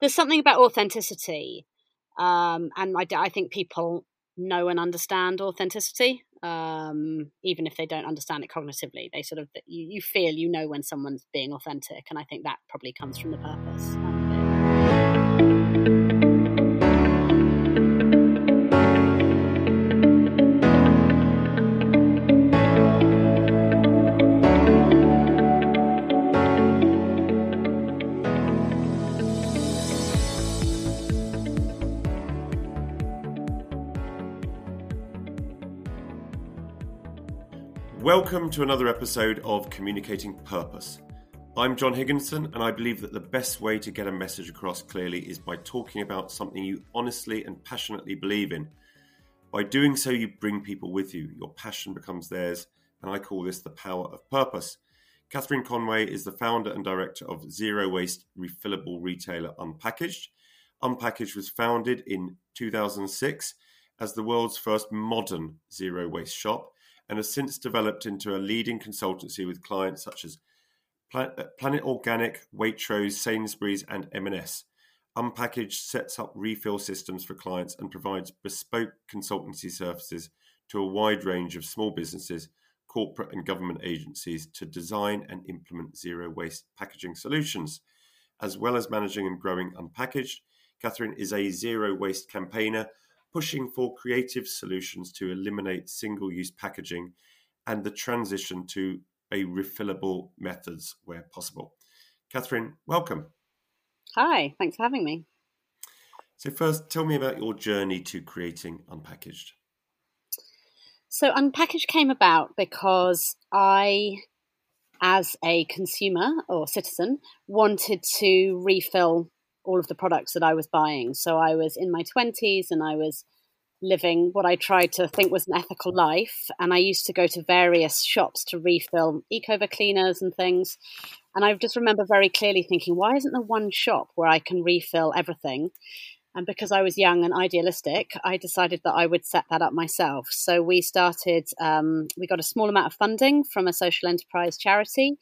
there's something about authenticity, um, and I, I think people know and understand authenticity, um, even if they don't understand it cognitively. They sort of you, you feel you know when someone's being authentic, and I think that probably comes from the purpose. Welcome to another episode of Communicating Purpose. I'm John Higginson, and I believe that the best way to get a message across clearly is by talking about something you honestly and passionately believe in. By doing so, you bring people with you. Your passion becomes theirs, and I call this the power of purpose. Catherine Conway is the founder and director of zero waste refillable retailer Unpackaged. Unpackaged was founded in 2006 as the world's first modern zero waste shop and has since developed into a leading consultancy with clients such as uh, Planet Organic, Waitrose, Sainsbury's, and M&S. Unpackaged sets up refill systems for clients and provides bespoke consultancy services to a wide range of small businesses, corporate and government agencies to design and implement zero waste packaging solutions. As well as managing and growing Unpackaged, Catherine is a zero waste campaigner pushing for creative solutions to eliminate single use packaging and the transition to a refillable methods where possible. Catherine, welcome. Hi, thanks for having me. So, first, tell me about your journey to creating Unpackaged. So, Unpackaged came about because I, as a consumer or citizen, wanted to refill all of the products that I was buying. So I was in my 20s and I was living what I tried to think was an ethical life. And I used to go to various shops to refill Ecover cleaners and things. And I just remember very clearly thinking, why isn't there one shop where I can refill everything? And because I was young and idealistic, I decided that I would set that up myself. So we started, um, we got a small amount of funding from a social enterprise charity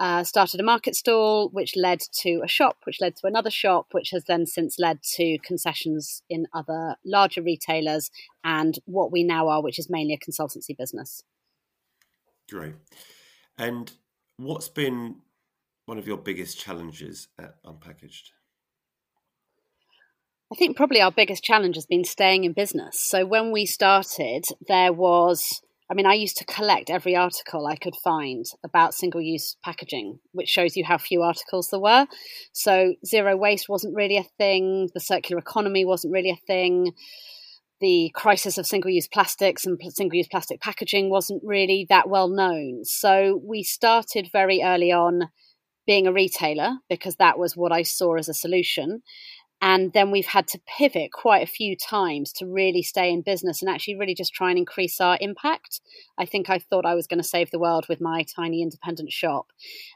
uh, started a market stall, which led to a shop, which led to another shop, which has then since led to concessions in other larger retailers and what we now are, which is mainly a consultancy business. Great. And what's been one of your biggest challenges at Unpackaged? I think probably our biggest challenge has been staying in business. So when we started, there was I mean, I used to collect every article I could find about single use packaging, which shows you how few articles there were. So, zero waste wasn't really a thing, the circular economy wasn't really a thing. The crisis of single use plastics and single use plastic packaging wasn't really that well known. So, we started very early on being a retailer because that was what I saw as a solution. And then we've had to pivot quite a few times to really stay in business and actually really just try and increase our impact. I think I thought I was going to save the world with my tiny independent shop.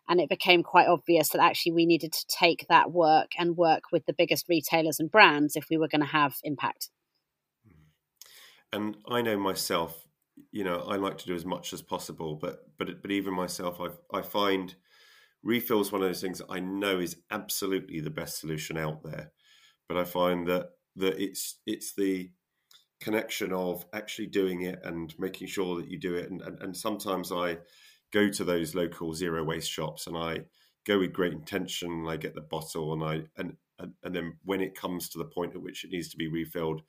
And it became quite obvious that actually we needed to take that work and work with the biggest retailers and brands if we were going to have impact. And I know myself, you know, I like to do as much as possible, but but but even myself, I I find refills one of those things I know is absolutely the best solution out there but I find that that it's it's the connection of actually doing it and making sure that you do it. And, and, and sometimes I go to those local zero waste shops and I go with great intention. And I get the bottle and I and, and and then when it comes to the point at which it needs to be refilled,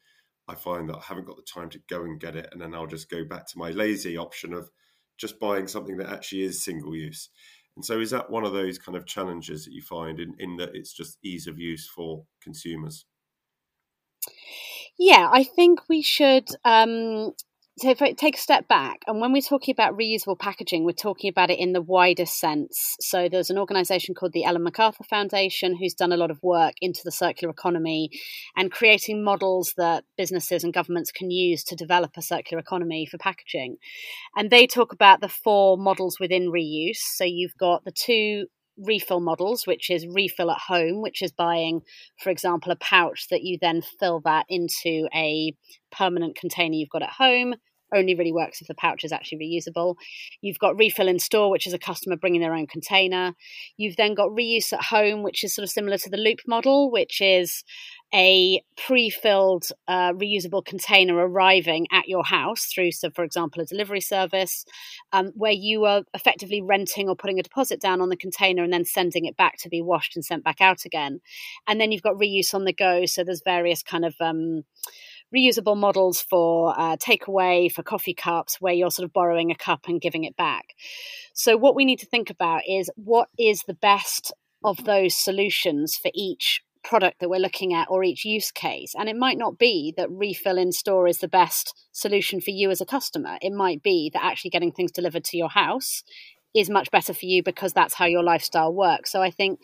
I find that I haven't got the time to go and get it, and then I'll just go back to my lazy option of just buying something that actually is single use. And so, is that one of those kind of challenges that you find in, in that it's just ease of use for consumers? Yeah, I think we should um, so if I take a step back, and when we're talking about reusable packaging, we're talking about it in the widest sense. So there's an organisation called the Ellen MacArthur Foundation who's done a lot of work into the circular economy and creating models that businesses and governments can use to develop a circular economy for packaging. And they talk about the four models within reuse. So you've got the two refill models, which is refill at home, which is buying, for example, a pouch that you then fill that into a permanent container you've got at home, only really works if the pouch is actually reusable. You've got refill in store, which is a customer bringing their own container. You've then got reuse at home, which is sort of similar to the loop model, which is a pre-filled uh, reusable container arriving at your house through so for example a delivery service um, where you are effectively renting or putting a deposit down on the container and then sending it back to be washed and sent back out again and then you've got reuse on the go so there's various kind of um, reusable models for uh, takeaway for coffee cups where you're sort of borrowing a cup and giving it back so what we need to think about is what is the best of those solutions for each product that we're looking at or each use case. And it might not be that refill in store is the best solution for you as a customer. It might be that actually getting things delivered to your house is much better for you because that's how your lifestyle works. So I think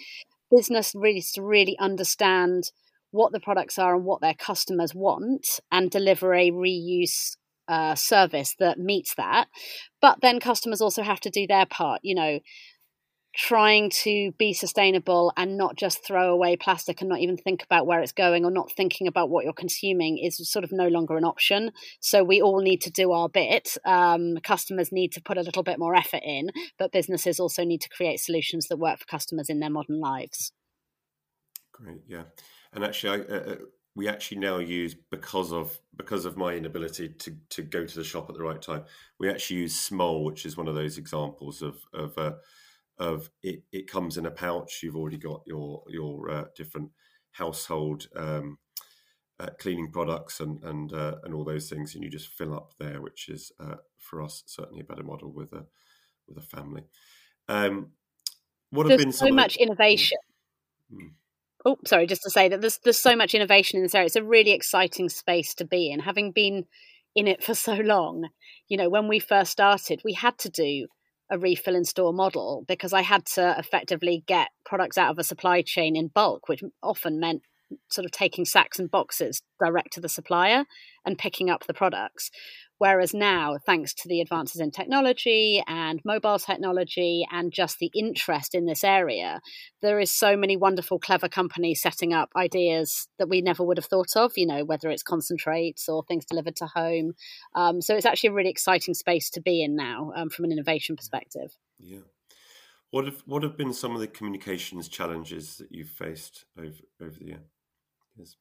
business really to really understand what the products are and what their customers want and deliver a reuse uh, service that meets that. But then customers also have to do their part. You know, trying to be sustainable and not just throw away plastic and not even think about where it's going or not thinking about what you're consuming is sort of no longer an option. So we all need to do our bit. Um, customers need to put a little bit more effort in, but businesses also need to create solutions that work for customers in their modern lives. Great, yeah, and actually, I, uh, uh we actually now use because of because of my inability to to go to the shop at the right time. We actually use Smol, which is one of those examples of of uh, of it, it comes in a pouch. You've already got your your uh, different household um, uh, cleaning products and and uh, and all those things, and you just fill up there, which is uh, for us certainly a better model with a with a family. Um, what have there's been so much the... innovation? Mm. Oh, sorry, just to say that there's there's so much innovation in this area. It's a really exciting space to be in. Having been in it for so long, you know, when we first started, we had to do a refill in store model because I had to effectively get products out of a supply chain in bulk, which often meant sort of taking sacks and boxes direct to the supplier and picking up the products. Whereas now, thanks to the advances in technology and mobile technology and just the interest in this area, there is so many wonderful, clever companies setting up ideas that we never would have thought of, you know, whether it's concentrates or things delivered to home. Um, so it's actually a really exciting space to be in now um, from an innovation perspective. Yeah. What have what have been some of the communications challenges that you've faced over over the years?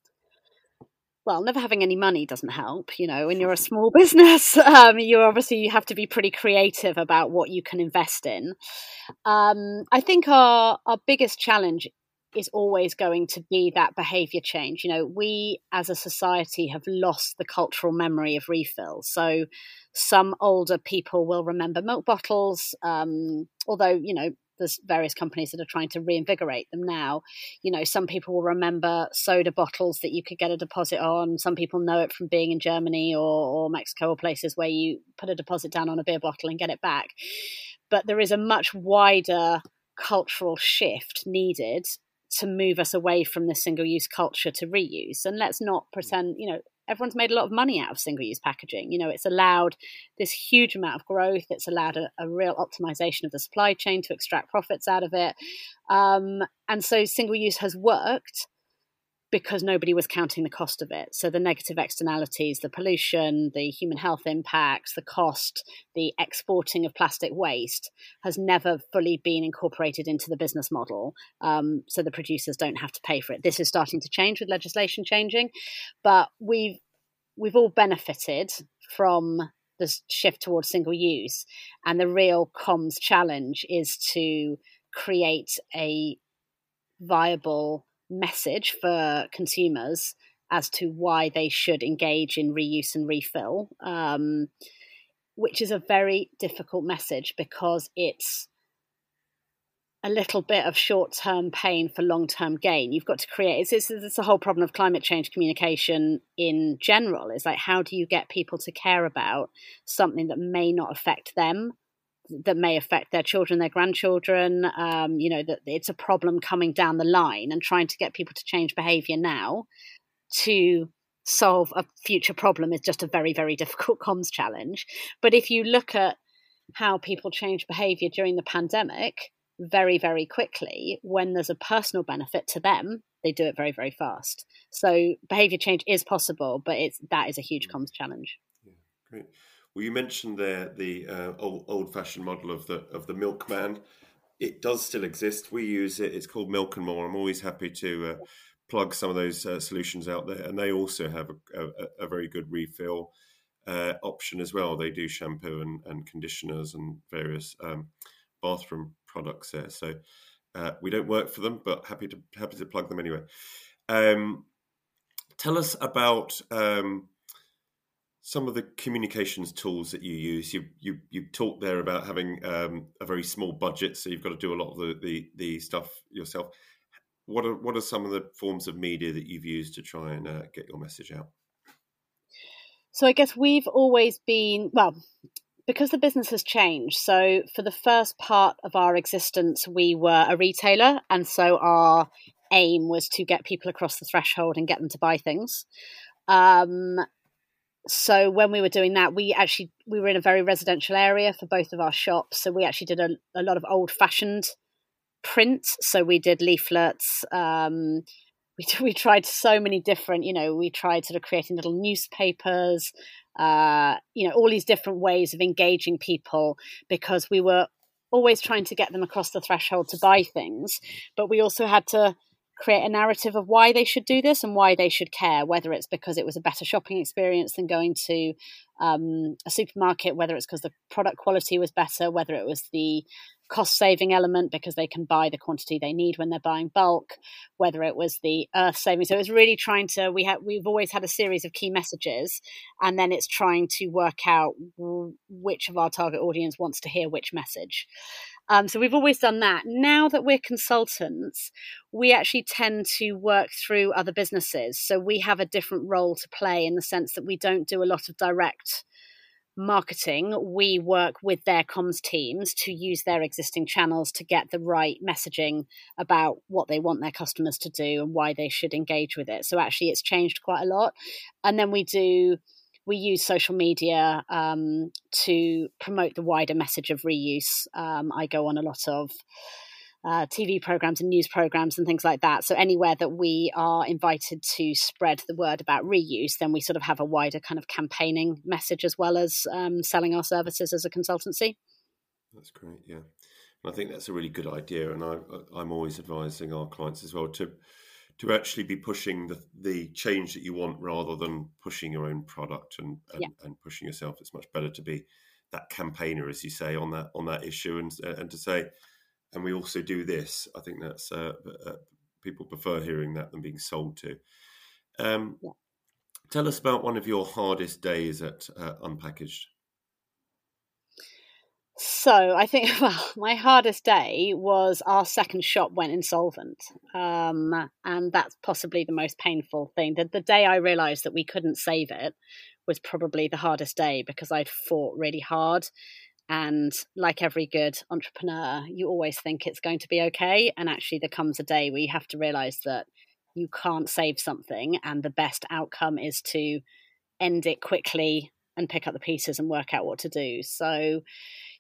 Well, never having any money doesn't help. You know, when you're a small business, um, you obviously you have to be pretty creative about what you can invest in. Um, I think our our biggest challenge is always going to be that behavior change. You know, we as a society have lost the cultural memory of refill. So some older people will remember milk bottles, um, although, you know, there's various companies that are trying to reinvigorate them now. You know, some people will remember soda bottles that you could get a deposit on. Some people know it from being in Germany or, or Mexico or places where you put a deposit down on a beer bottle and get it back. But there is a much wider cultural shift needed to move us away from the single use culture to reuse. And let's not mm. pretend, you know, everyone's made a lot of money out of single use packaging. You know, it's allowed this huge amount of growth. It's allowed a, a real optimization of the supply chain to extract profits out of it. Um, and so single use has worked because nobody was counting the cost of it. So the negative externalities, the pollution, the human health impacts, the cost, the exporting of plastic waste has never fully been incorporated into the business model. Um, so the producers don't have to pay for it. This is starting to change with legislation changing, but we've we've all benefited from the shift towards single use, and the real comms challenge is to create a viable message for consumers as to why they should engage in reuse and refill, um, which is a very difficult message because it's a little bit of short term pain for long term gain. You've got to create it's, it's, it's a whole problem of climate change communication in general. Is like how do you get people to care about something that may not affect them that may affect their children, their grandchildren. Um, you know that it's a problem coming down the line, and trying to get people to change behaviour now to solve a future problem is just a very very difficult comms challenge. But if you look at how people change behaviour during the pandemic, very very quickly, when there's a personal benefit to them, they do it very very fast. So behaviour change is possible, but it's that is a huge mm. comms challenge. Yeah, great. Well, you mentioned there the uh, old old-fashioned model of the of the milkman. It does still exist. We use it. It's called Milk and More. I'm always happy to uh, plug some of those uh, solutions out there, and they also have a, a, a very good refill uh, option as well. They do shampoo and, and conditioners and various um, bathroom products there. So uh, we don't work for them, but happy to happy to plug them anyway. Um, tell us about um, some of the communications tools that you use. You you you talked there about having um, a very small budget, so you've got to do a lot of the the, the stuff yourself. What are what are some of the forms of media that you've used to try and uh, get your message out? So I guess we've always been well because the business has changed. So for the first part of our existence, we were a retailer, and so our aim was to get people across the threshold and get them to buy things. Um, so when we were doing that, we actually we were in a very residential area for both of our shops. So we actually did a, a lot of old fashioned print. So we did leaflets. Um, we we tried so many different. You know, we tried sort of creating little newspapers. Uh, you know, all these different ways of engaging people because we were always trying to get them across the threshold to buy things, but we also had to create a narrative of why they should do this and why they should care, whether it's because it was a better shopping experience than going to um, a supermarket, whether it's because the product quality was better, whether it was the cost saving element because they can buy the quantity they need when they're buying bulk, whether it was the earth saving. So it was really trying to we have we've always had a series of key messages, and then it's trying to work out which of our target audience wants to hear which message. Um, so we've always done that. Now that we're consultants, we actually tend to work through other businesses. So we have a different role to play in the sense that we don't do a lot of direct marketing, we work with their comms teams to use their existing channels to get the right messaging about what they want their customers to do and why they should engage with it. So actually, it's changed quite a lot. And then we do we use social media um, to promote the wider message of reuse. Um, I go on a lot of uh, TV programs and news programs and things like that. So anywhere that we are invited to spread the word about reuse, then we sort of have a wider kind of campaigning message as well as um, selling our services as a consultancy. That's great, yeah. And I think that's a really good idea, and I, I'm always advising our clients as well to to actually be pushing the the change that you want rather than pushing your own product and and, yeah. and pushing yourself. It's much better to be that campaigner, as you say, on that on that issue, and and to say and we also do this. I think that's uh, uh, people prefer hearing that than being sold to. Um, yeah. Tell us about one of your hardest days at uh, Unpackaged. So I think, well, my hardest day was our second shop went insolvent, um, and that's possibly the most painful thing. The, the day I realised that we couldn't save it was probably the hardest day because I'd fought really hard and like every good entrepreneur, you always think it's going to be okay. And actually, there comes a day where you have to realize that you can't save something, and the best outcome is to end it quickly and pick up the pieces and work out what to do. So,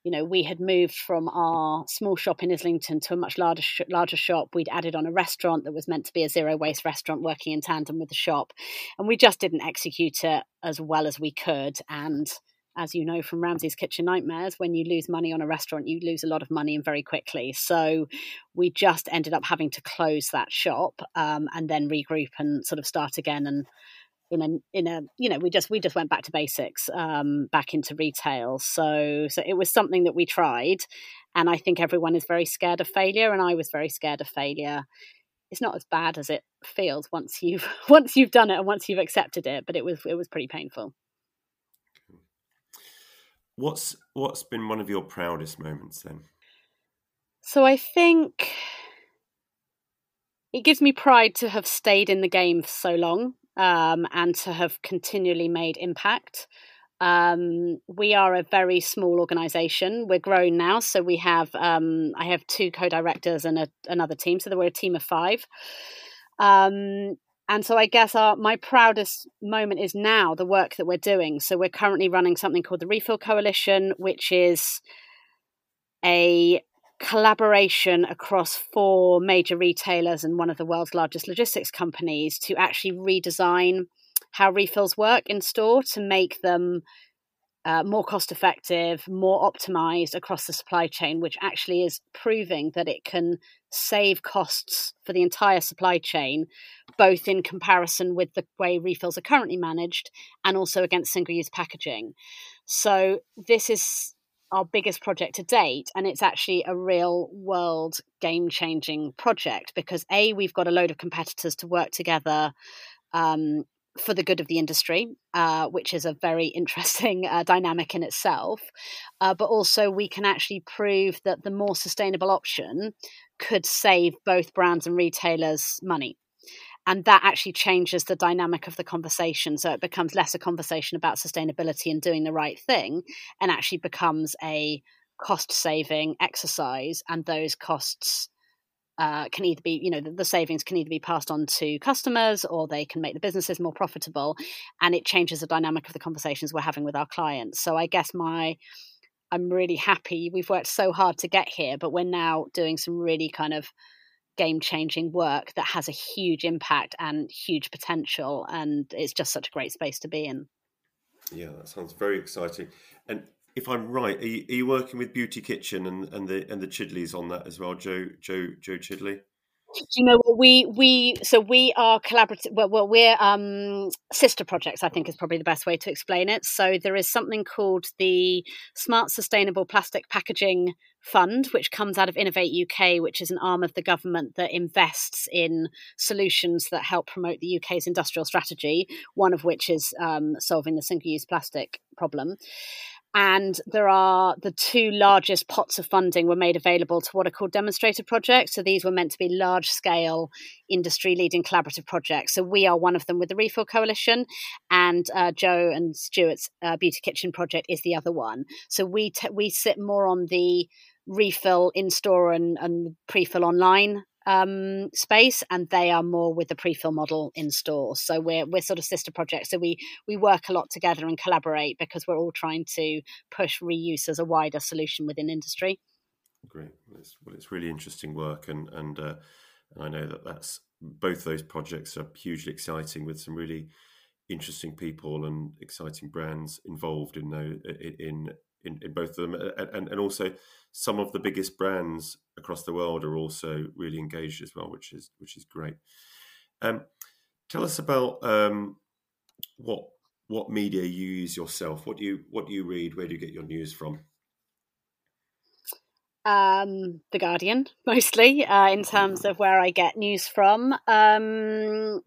you know, we had moved from our small shop in Islington to a much larger larger shop. We'd added on a restaurant that was meant to be a zero waste restaurant working in tandem with the shop, and we just didn't execute it as well as we could. And as you know from Ramsay's Kitchen Nightmares, when you lose money on a restaurant, you lose a lot of money and very quickly. So we just ended up having to close that shop um, and then regroup and sort of start again. And in a in a you know we just we just went back to basics, um, back into retail. So so it was something that we tried, and I think everyone is very scared of failure, and I was very scared of failure. It's not as bad as it feels once you've once you've done it and once you've accepted it, but it was it was pretty painful. What's what's been one of your proudest moments then? So I think it gives me pride to have stayed in the game for so long um, and to have continually made impact. Um, we are a very small organisation. We're grown now, so we have um, I have two co-directors and a, another team, so we're a team of five. Um, and so I guess our, my proudest moment is now the work that we're doing. So we're currently running something called the Refill Coalition, which is a collaboration across four major retailers and one of the world's largest logistics companies to actually redesign how refills work in store to make them uh, more cost effective, more optimized across the supply chain, which actually is proving that it can save costs for the entire supply chain, both in comparison with the way refills are currently managed and also against single use packaging. So, this is our biggest project to date, and it's actually a real world game changing project because A, we've got a load of competitors to work together um, for the good of the industry, uh, which is a very interesting uh, dynamic in itself. Uh, but also, we can actually prove that the more sustainable option could save both brands and retailers money. And that actually changes the dynamic of the conversation. So it becomes less a conversation about sustainability and doing the right thing, and actually becomes a cost saving exercise. And those costs uh, can either be, you know, the, the, savings can either be passed on to customers or they can make the businesses more profitable. And it changes the dynamic of the conversations we're having with our clients. So I guess my, I'm really happy. We've worked so hard to get here, but we're now doing some really kind of game changing work that has a huge impact and huge potential. And it's just such a great space to be in. Yeah, that sounds very exciting. And if I'm right, are you, are you, working with Beauty Kitchen and, and the and the Chidleys on that as well, Jo Jo Jo Chidley? You know we we so we are collaborative well, well we're um sister projects i think is probably the best way to explain it so there is something called the smart sustainable plastic packaging fund which comes out of innovate uk which is an arm of the government that invests in solutions that help promote the uk's industrial strategy one of which is um, solving the single use plastic problem and there are the two largest pots of funding were made available to what are called demonstrator projects. So these were meant to be large scale, industry leading collaborative projects. So we are one of them with the Refill Coalition, and uh, Jo and Stuart's uh, Beauty Kitchen project is the other one. So we t- we sit more on the refill in store and, and pre-fill online um, space, and they are more with the pre-fill model in store. So we're we're sort of sister projects. So we we work a lot together and collaborate because we're all trying to push reuse as a wider solution within industry. Great. It's, well, it's really interesting work, and and uh, and I know that that's both those projects are hugely exciting with some really interesting people and exciting brands involved in in in, in both of them, and, and also some of the biggest brands across the world are also really engaged as well, which is which is great. Um, tell us about um, what what media you use yourself. What do you what do you read? Where do you get your news from? Um, the Guardian, mostly uh, in terms of where I get news from. Um,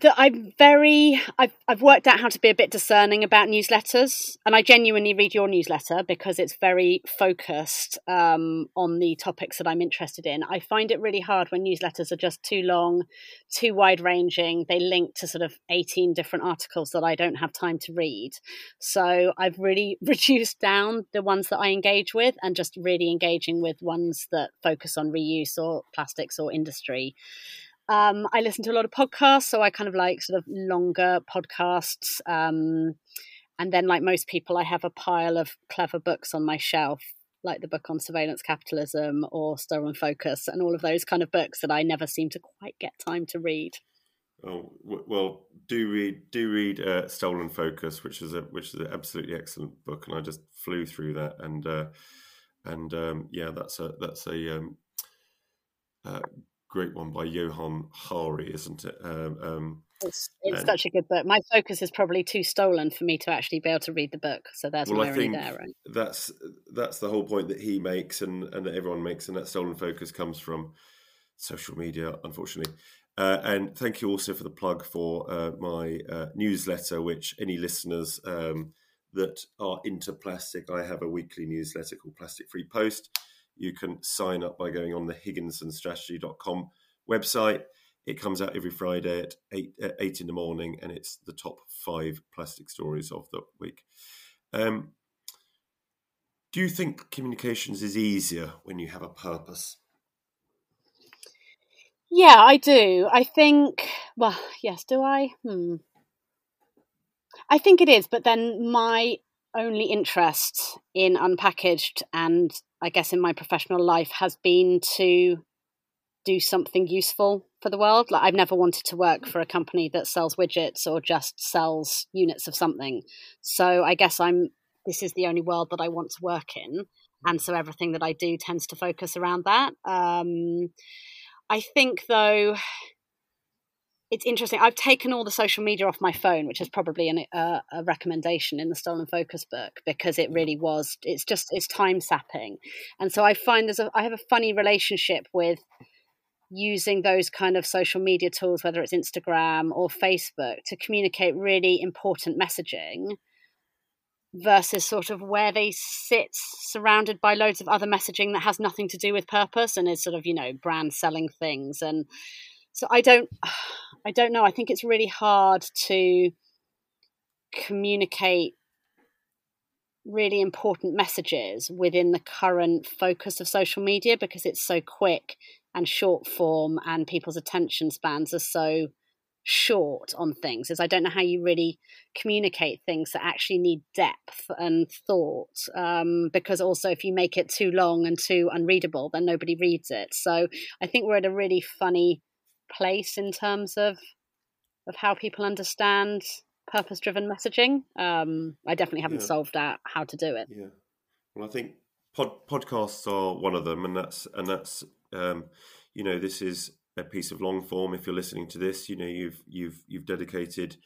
that I'm very I've I've worked out how to be a bit discerning about newsletters, and I genuinely read your newsletter because it's very focused um, on the topics that I'm interested in. I find it really hard when newsletters are just too long, too wide ranging. They link to sort of 18 different articles that I don't have time to read. So I've really reduced down the ones that I engage with and just really engaging with ones that focus on reuse or plastics or industry. Um, I listen to a lot of podcasts, so I kind of like sort of longer podcasts. Um, and then, like most people, I have a pile of clever books on my shelf, like the book on surveillance capitalism or Stolen Focus, and all of those kind of books that I never seem to quite get time to read. Oh well, do read do read uh, Stolen Focus, which is a which is an absolutely excellent book, and I just flew through that, and uh, and um, yeah, that's a that's a um, uh, great one by Johann Hari, isn't it? Um, um, it's, it's and, such a good book. My focus is probably too stolen for me to actually be able to read the book. So there's well, I think there, right? That's that's the whole point that he makes and, and that everyone makes, and that stolen focus comes from social media, unfortunately. Uh, and thank you also for the plug for uh, my uh, newsletter, which any listeners um, that are into plastic, I have a weekly newsletter called Plastic Free Post you can sign up by going on the higginsonstrategy.com website. It comes out every Friday at eight, at eight in the morning, and it's the top five plastic stories of the week. Um, do you think communications is easier when you have a purpose? Yeah, I do. I think, well, yes, do I? Hmm. I think it is, but then my only interest in unpackaged and I guess in my professional life has been to do something useful for the world. Like I've never wanted to work for a company that sells widgets or just sells units of something. So I guess I'm this is the only world that I want to work in, and so everything that I do tends to focus around that. Um, I think though it's interesting. I've taken all the social media off my phone, which is probably an, uh, a recommendation in the Stolen Focus book because it really was. It's just it's time sapping, and so I find there's a I have a funny relationship with using those kind of social media tools, whether it's Instagram or Facebook, to communicate really important messaging versus sort of where they sit surrounded by loads of other messaging that has nothing to do with purpose and is sort of you know brand selling things and so i don't i don't know i think it's really hard to communicate really important messages within the current focus of social media because it's so quick and short form and people's attention spans are so short on things is I don't know how you really communicate things that actually need depth and thought. Um, because also, if you make it too long and too unreadable, then nobody reads it. So I think we're at a really funny place in terms of of how people understand purpose driven messaging. Um, I definitely haven't yeah. solved out how to do it. Yeah. Well, I think pod- podcasts are one of them, and that's and that's um, you know this is a piece of long form. If you're listening to this, you know you've you've you've dedicated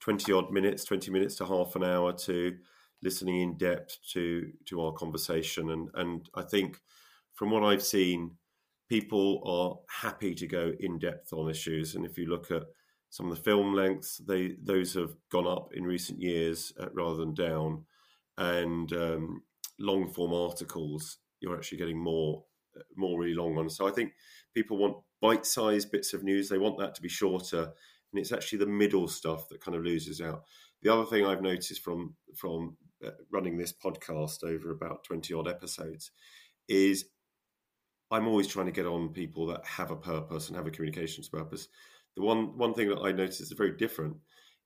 twenty odd minutes, twenty minutes to half an hour to listening in depth to to our conversation, and and I think from what I've seen, people are happy to go in depth on issues. And if you look at some of the film lengths, they those have gone up in recent years uh, rather than down, and um, long form articles you're actually getting more more really long ones. So I think people want bite-sized bits of news. They want that to be shorter, and it's actually the middle stuff that kind of loses out. The other thing I've noticed from from uh, running this podcast over about twenty odd episodes is I'm always trying to get on people that have a purpose and have a communications purpose. The one one thing that I notice is very different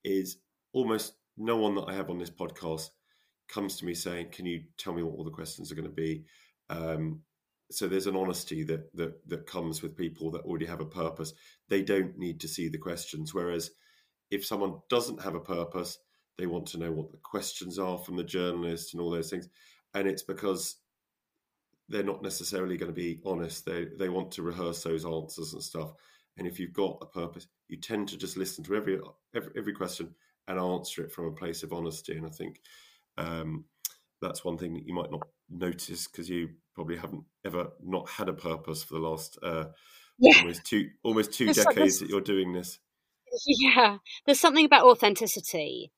is almost no one that I have on this podcast comes to me saying, "Can you tell me what all the questions are going to be?" Um, so there's an honesty that that that comes with people that already have a purpose. They don't need to see the questions. Whereas if someone doesn't have a purpose, they want to know what the questions are from the journalist and all those things. And it's because they're not necessarily going to be honest. They they want to rehearse those answers and stuff. And if you've got a purpose, you tend to just listen to every every, every question and answer it from a place of honesty. And I think um, that's one thing that you might not notice because you probably haven't ever not had a purpose for the last uh, yeah. almost two almost two there's decades that you're doing this. Yeah, there's something about authenticity,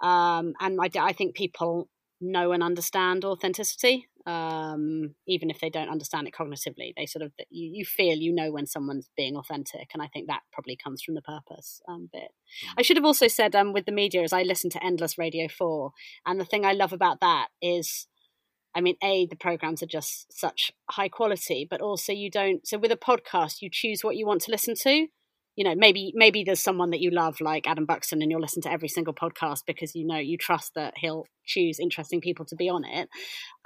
um, and I, I think people know and understand authenticity um, even if they don't understand it cognitively. They sort of you, you feel you know when someone's being authentic, and I think that probably comes from the purpose um, bit. Mm. I should have also said um, with the media is I listen to Endless Radio Four, and the thing I love about that is. I mean, a the programs are just such high quality, but also you don't. So with a podcast, you choose what you want to listen to you know maybe maybe there's someone that you love like adam buxton and you'll listen to every single podcast because you know you trust that he'll choose interesting people to be on it.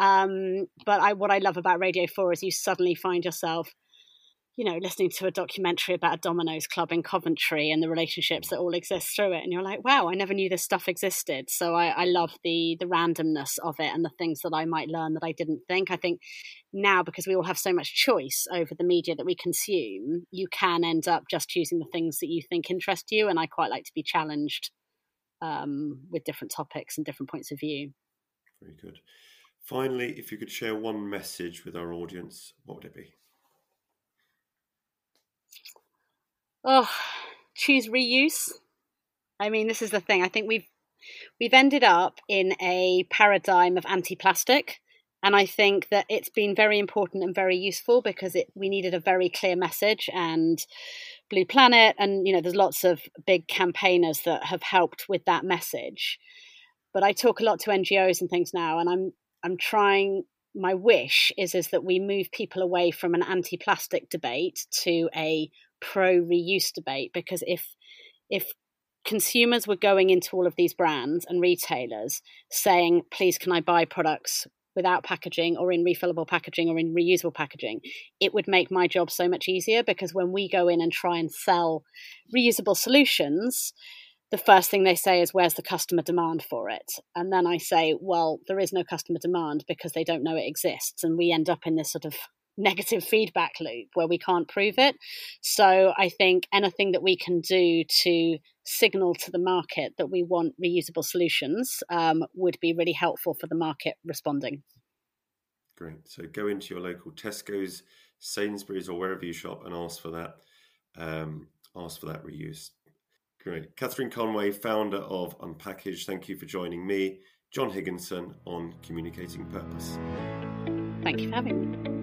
Um, but I, what i love about radio 4 is you suddenly find yourself you know, listening to a documentary about a dominoes club in Coventry and the relationships that all exist through it, and you're like, wow, I never knew this stuff existed. So I, I love the the randomness of it and the things that I might learn that I didn't think. I think now because we all have so much choice over the media that we consume, you can end up just choosing the things that you think interest you, and I quite like to be challenged um, with different topics and different points of view. Very good. Finally, if you could share one message with our audience, what would it be? Oh, choose reuse. I mean, this is the thing. I think we've we've ended up in a paradigm of anti-plastic, and I think that it's been very important and very useful because it we needed a very clear message and Blue Planet, and you know, there's lots of big campaigners that have helped with that message. But I talk a lot to NGOs and things now, and I'm I'm trying my wish is is that we move people away from an anti-plastic debate to a pro reuse debate because if if consumers were going into all of these brands and retailers saying please can i buy products without packaging or in refillable packaging or in reusable packaging, it would make my job so much easier because when we go in and try and sell reusable solutions, the first thing they say is, Where's the customer demand for it? And then I say, Well, there is no customer demand because they don't know it exists. And we end up in this sort of negative feedback loop where we can't prove it. So I think anything that we can do to signal to the market that we want reusable solutions um, would be really helpful for the market responding. Great. So go into your local Tesco's, Sainsbury's, or wherever you shop and ask for that. Um, ask for that reuse. Great. Catherine Conway, founder of Unpackaged. Thank you for joining me, John Higginson, on Communicating Purpose. Thank you for having me.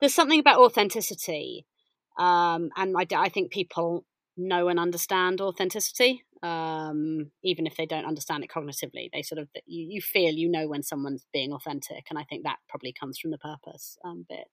There's something about authenticity, um, and I, I think people know and understand authenticity, um, even if they don't understand it cognitively. They sort of you, you feel you know when someone's being authentic, and I think that probably comes from the purpose um, bit.